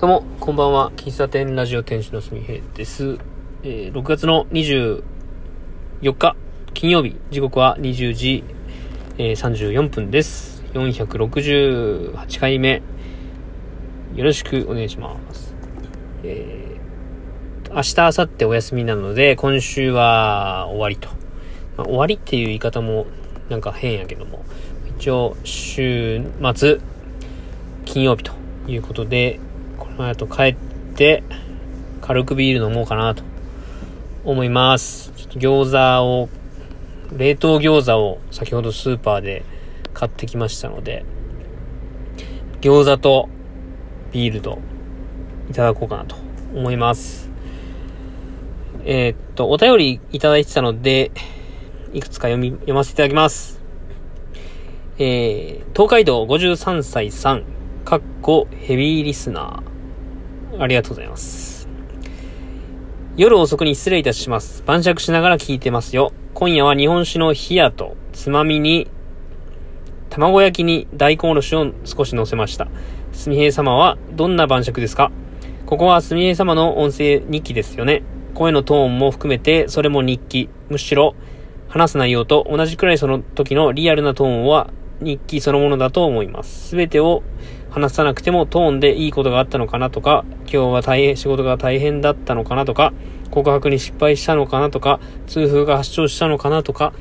どうも、こんばんは。喫茶店ラジオ店主のすみへいです。えー6月の24日、金曜日、時刻は20時、えー34分です。468回目、よろしくお願いします。えー明日、明後日お休みなので、今週は終わりと。まあ終わりっていう言い方もなんか変やけども、一応、週末、金曜日ということで、この後帰って、軽くビール飲もうかなと思います。ちょっと餃子を、冷凍餃子を先ほどスーパーで買ってきましたので、餃子とビールといただこうかなと思います。えーっと、お便りいただいてたので、いくつか読み、読ませていただきます。えー、東海道53歳さん、かっこヘビーリスナー。ありがとうございます。夜遅くに失礼いたします。晩酌しながら聞いてますよ。今夜は日本酒の冷やと、つまみに、卵焼きに大根おろしを少し乗せました。すみへい様はどんな晩酌ですか？ここはすみへい様の音声日記ですよね。声のトーンも含めて、それも日記。むしろ、話す内容と同じくらいその時のリアルなトーンは日記そのものだと思います。すべてを話さなくてもトーンでいいことがあったのかなとか、今日は大変、仕事が大変だったのかなとか、告白に失敗したのかなとか、痛風が発症したのかなとか、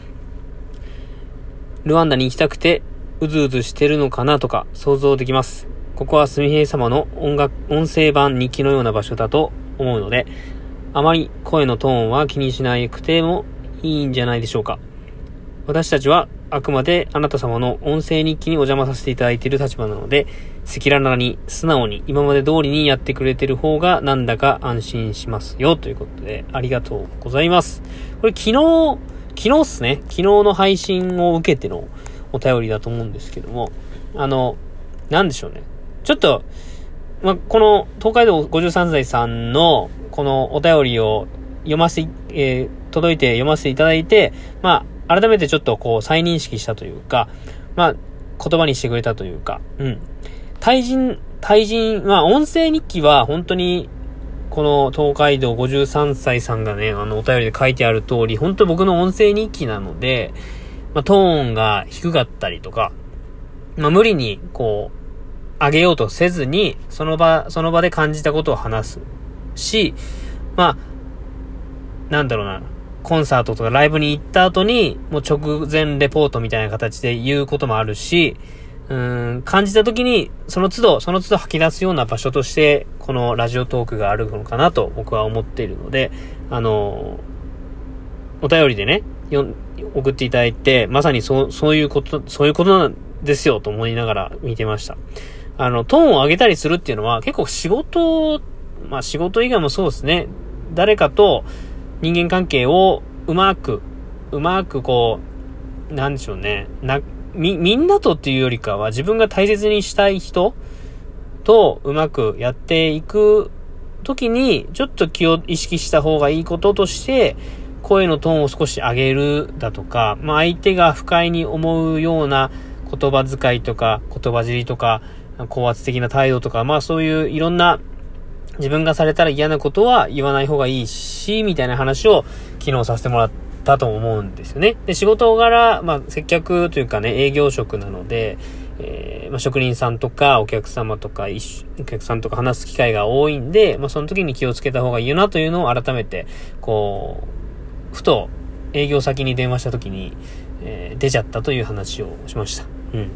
ルワンダに行きたくてうずうずしてるのかなとか想像できます。ここはすみへい様の音楽、音声版日記のような場所だと思うので、あまり声のトーンは気にしなくてもいいんじゃないでしょうか。私たちはあくまであなた様の音声日記にお邪魔させていただいている立場なので、赤裸々に素直に今まで通りにやってくれてる方がなんだか安心しますよということでありがとうございます。これ昨日、昨日っすね。昨日の配信を受けてのお便りだと思うんですけども、あの、なんでしょうね。ちょっと、ま、この東海道53歳さんのこのお便りを読ませ、えー届いて読ませていただいて、まあ、改めてちょっとこう再認識したというか、まあ、言葉にしてくれたというか、うん。対人、対人、まあ、音声日記は本当に、この東海道53歳さんがね、あの、お便りで書いてある通り、本当僕の音声日記なので、まあ、トーンが低かったりとか、まあ、無理に、こう、上げようとせずに、その場、その場で感じたことを話すし、まあ、なんだろうな、コンサートとかライブに行った後に、もう直前レポートみたいな形で言うこともあるし、うん、感じた時に、その都度、その都度吐き出すような場所として、このラジオトークがあるのかなと僕は思っているので、あの、お便りでね、よ送っていただいて、まさにそう、そういうこと、そういうことなんですよと思いながら見てました。あの、トーンを上げたりするっていうのは結構仕事、まあ仕事以外もそうですね。誰かと人間関係をうまく、うまくこう、なんでしょうね。な、み、みんなとっていうよりかは自分が大切にしたい人とうまくやっていく時に、ちょっと気を意識した方がいいこととして、声のトーンを少し上げるだとか、まあ相手が不快に思うような言葉遣いとか、言葉尻とか、高圧的な態度とか、まあそういういろんな自分がされたら嫌なことは言わない方がいいし、みたいな話を昨日させてもらったと思うんですよね。で、仕事柄、まあ接客というかね、営業職なので、えーまあ、職人さんとかお客様とか、お客さんとか話す機会が多いんで、まあその時に気をつけた方がいいよなというのを改めて、こう、ふと営業先に電話した時に、えー出ちゃったという話をしました。うん。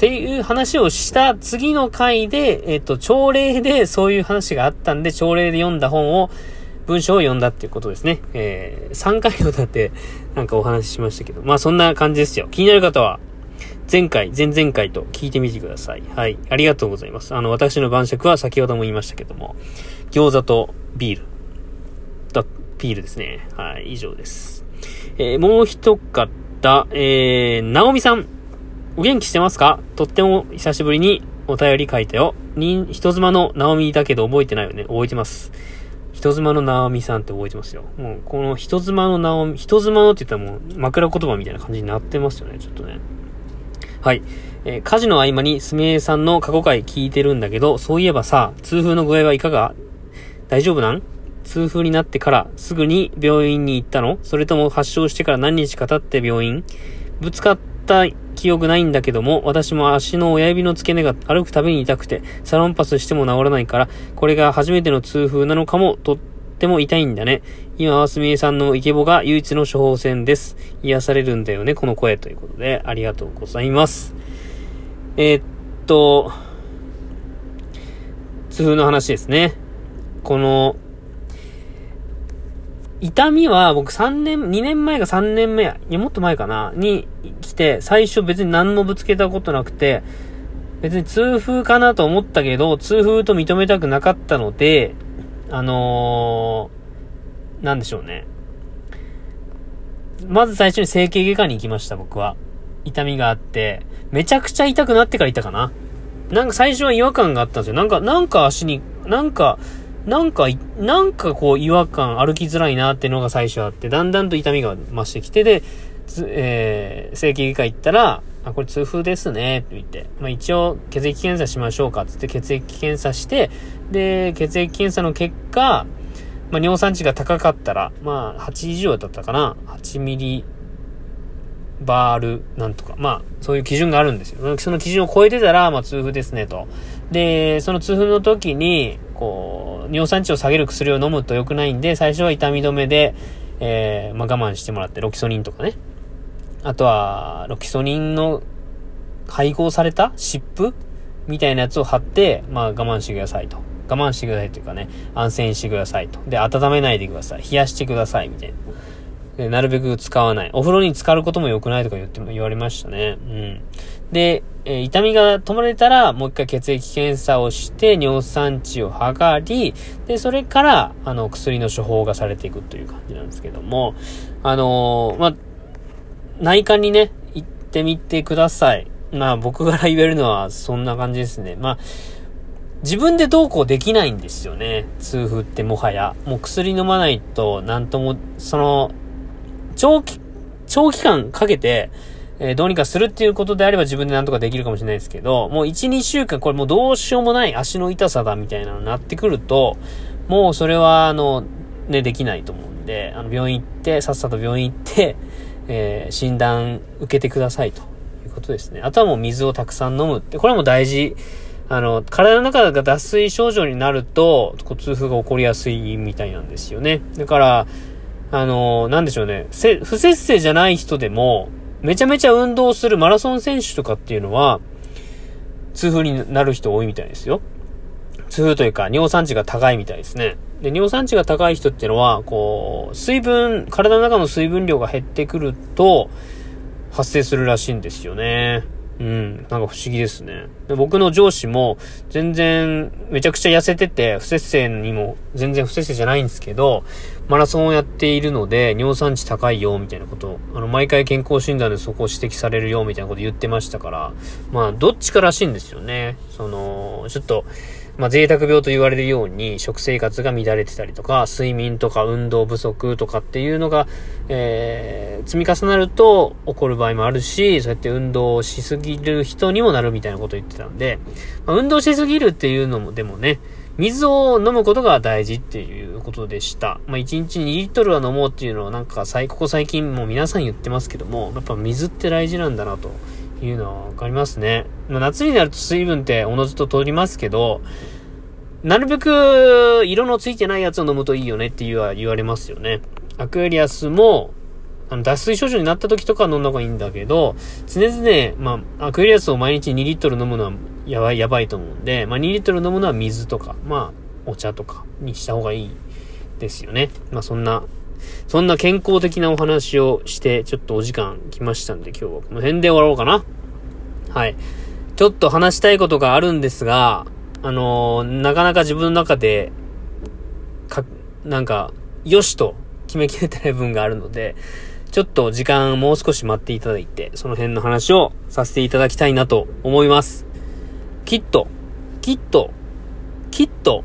っていう話をした次の回で、えっ、と、朝礼でそういう話があったんで、朝礼で読んだ本を、文章を読んだっていうことですね。えー、3回にわたってなんかお話ししましたけど、まあそんな感じですよ。気になる方は、前回、前々回と聞いてみてください。はい。ありがとうございます。あの、私の晩酌は先ほども言いましたけども、餃子とビール。と、ビールですね。はい。以上です。えーもう一方、えー、なおみさん。お元気してますか？とっても久しぶりにお便り書いたよ。に、人妻のなおみだけど覚えてないよね。覚えてます。人妻のなおみさんって覚えてますよ。もう、この人妻のなおみ、人妻のって言ったらもう枕言葉みたいな感じになってますよね。ちょっとね。はい。えー、家事の合間にすみえさんの過去回聞いてるんだけど、そういえばさ、痛風の具合はいかが？大丈夫なん？痛風になってからすぐに病院に行ったの？それとも発症してから何日か経って病院？ぶつかった記憶ないんだけども、私も足の親指の付け根が歩くたびに痛くて、サロンパスしても治らないから、これが初めての痛風なのかも、とっても痛いんだね。今はすみえさんのイケボが唯一の処方箋です。癒されるんだよね、この声ということで、ありがとうございます。えー、っと、痛風の話ですね。この、痛みは僕3年、2年前か3年目、いやもっと前かな、に来て、最初別に何もぶつけたことなくて、別に痛風かなと思ったけど、痛風と認めたくなかったので、あのー、なんでしょうね。まず最初に整形外科に行きました、僕は。痛みがあって、めちゃくちゃ痛くなってから行ったかな。なんか最初は違和感があったんですよ。なんか、なんか足に、なんか、なんか、なんかこう違和感、歩きづらいなっていうのが最初あって、だんだんと痛みが増してきて、で、えー、整形外科行ったら、あ、これ痛風ですね、って言って。まあ一応、血液検査しましょうか、つって血液検査して、で、血液検査の結果、まあ尿酸値が高かったら、まあ8以上だったかな。8ミリバールなんとか。まあ、そういう基準があるんですよ。その基準を超えてたら、まあ痛風ですね、と。で、その痛風の時に、こう、尿酸値を下げる薬を飲むと良くないんで、最初は痛み止めで、えー、まあ、我慢してもらって、ロキソニンとかね。あとは、ロキソニンの配合された湿布みたいなやつを貼って、まあ、我慢してくださいと。我慢してくださいというかね、安静にしてくださいと。で、温めないでください。冷やしてください、みたいな。なるべく使わない。お風呂に浸かることも良くないとか言っても言われましたね。うん。で、えー、痛みが止まれたら、もう一回血液検査をして、尿酸値を測り、で、それから、あの、薬の処方がされていくという感じなんですけども、あのー、まあ、内科にね、行ってみてください。まあ、僕から言えるのはそんな感じですね。まあ、自分でどうこうできないんですよね。痛風ってもはや。もう薬飲まないと、なんとも、その、長期、長期間かけて、えー、どうにかするっていうことであれば自分でなんとかできるかもしれないですけど、もう1、2週間これもうどうしようもない足の痛さだみたいなのになってくると、もうそれはあの、ね、できないと思うんで、あの、病院行って、さっさと病院行って、えー、診断受けてくださいということですね。あとはもう水をたくさん飲むって、これも大事。あの、体の中が脱水症状になると、痛風が起こりやすいみたいなんですよね。だから、あのー、なんでしょうね。不節制じゃない人でも、めちゃめちゃ運動するマラソン選手とかっていうのは、痛風になる人多いみたいですよ。痛風というか、尿酸値が高いみたいですね。で、尿酸値が高い人っていうのは、こう、水分、体の中の水分量が減ってくると、発生するらしいんですよね。うん、なんか不思議ですね。で僕の上司も、全然、めちゃくちゃ痩せてて、不摂生にも、全然不摂生じゃないんですけど、マラソンをやっているので、尿酸値高いよ、みたいなこと、あの、毎回健康診断でそこを指摘されるよ、みたいなこと言ってましたから、まあ、どっちからしいんですよね。その、ちょっと、まあ、贅沢病と言われるように食生活が乱れてたりとか、睡眠とか運動不足とかっていうのが、えー、積み重なると起こる場合もあるし、そうやって運動しすぎる人にもなるみたいなこと言ってたんで、まあ、運動しすぎるっていうのもでもね、水を飲むことが大事っていうことでした。まあ、1日2リットルは飲もうっていうのはなんかここ最近もう皆さん言ってますけども、やっぱ水って大事なんだなというのはわかりますね。まあ、夏になると水分っておのずと取りますけど、なるべく色のついてないやつを飲むといいよねって言わ言われますよね。アクエリアスも、あの、脱水症状になった時とか飲んだ方がいいんだけど、常々、まあ、アクエリアスを毎日2リットル飲むのはやばい、やばいと思うんで、まあ、2リットル飲むのは水とか、まあ、お茶とかにした方がいいですよね。まあ、そんな、そんな健康的なお話をして、ちょっとお時間来ましたんで、今日はこの辺で終わろうかな。はい。ちょっと話したいことがあるんですが、あのー、なかなか自分の中で、か、なんか、よしと決めきれてない分があるので、ちょっと時間もう少し待っていただいて、その辺の話をさせていただきたいなと思います。きっと、きっと、きっと、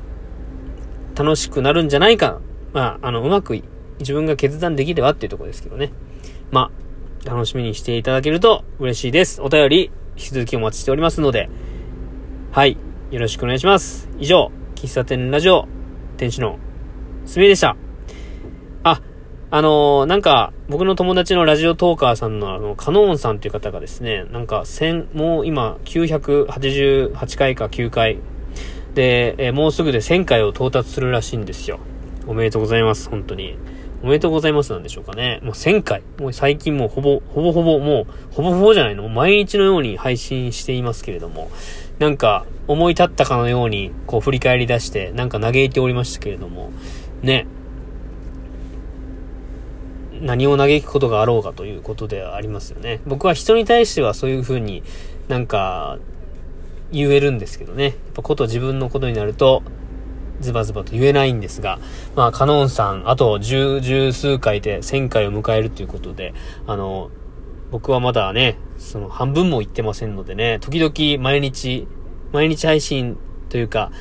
楽しくなるんじゃないか。まあ、あの、うまくい自分が決断できればっていうとこですけどね。まあ、楽しみにしていただけると嬉しいです。お便り引き続きお待ちしておりますので、はい。よろしくお願いします。以上、喫茶店ラジオ、店主のすみでした。あ、あのー、なんか、僕の友達のラジオトーカーさんのあの、カノーンさんという方がですね、なんか、千、もう今、988回か9回。で、えー、もうすぐで1000回を到達するらしいんですよ。おめでとうございます、本当に。おめでとうございますなんでしょうかね。もう1000回。もう最近もうほぼ、ほぼほぼ、もう、ほぼほぼじゃないの。毎日のように配信していますけれども、なんか、思い立ったかのように、こう振り返り出して、なんか嘆いておりましたけれども、ね。何を嘆くことがあろうかということではありますよね。僕は人に対してはそういう風になんか言えるんですけどね。やっぱこと自分のことになるとズバズバと言えないんですが、まあ、カノンさん、あと十、十数回で1000回を迎えるということで、あの、僕はまだね、その半分も行ってませんのでね、時々毎日、毎日配信というか、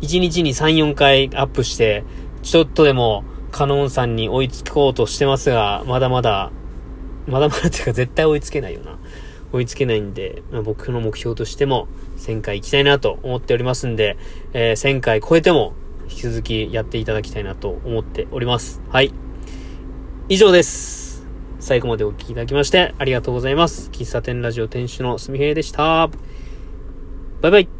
1日に3、4回アップして、ちょっとでもカノンさんに追いつこうとしてますが、まだまだ、まだまだっていうか絶対追いつけないよな。追いつけないんで、まあ、僕の目標としても1000回行きたいなと思っておりますんで、えー、1000回超えても引き続きやっていただきたいなと思っております。はい。以上です。最後までお聴きいただきましてありがとうございます。喫茶店ラジオ店主のすみへいでした。バイバイ。